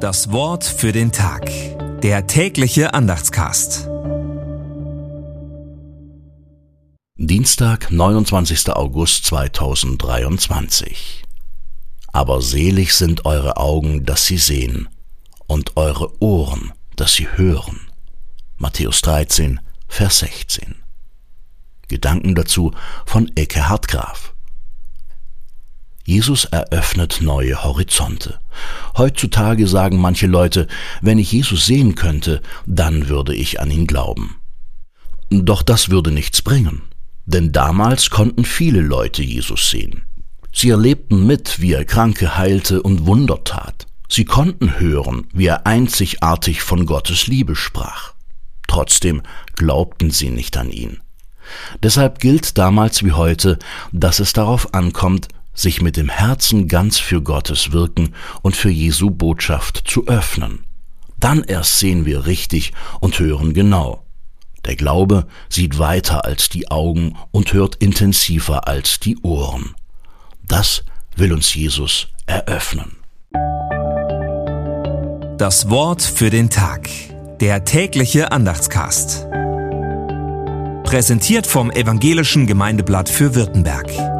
Das Wort für den Tag. Der tägliche Andachtscast. Dienstag, 29. August 2023. Aber selig sind eure Augen, dass sie sehen, und eure Ohren, dass sie hören. Matthäus 13, Vers 16. Gedanken dazu von Eckehard Graf. Jesus eröffnet neue Horizonte. Heutzutage sagen manche Leute, wenn ich Jesus sehen könnte, dann würde ich an ihn glauben. Doch das würde nichts bringen, denn damals konnten viele Leute Jesus sehen. Sie erlebten mit, wie er Kranke heilte und Wunder tat. Sie konnten hören, wie er einzigartig von Gottes Liebe sprach. Trotzdem glaubten sie nicht an ihn. Deshalb gilt damals wie heute, dass es darauf ankommt, sich mit dem Herzen ganz für Gottes Wirken und für Jesu Botschaft zu öffnen. Dann erst sehen wir richtig und hören genau. Der Glaube sieht weiter als die Augen und hört intensiver als die Ohren. Das will uns Jesus eröffnen. Das Wort für den Tag. Der tägliche Andachtscast. Präsentiert vom Evangelischen Gemeindeblatt für Württemberg.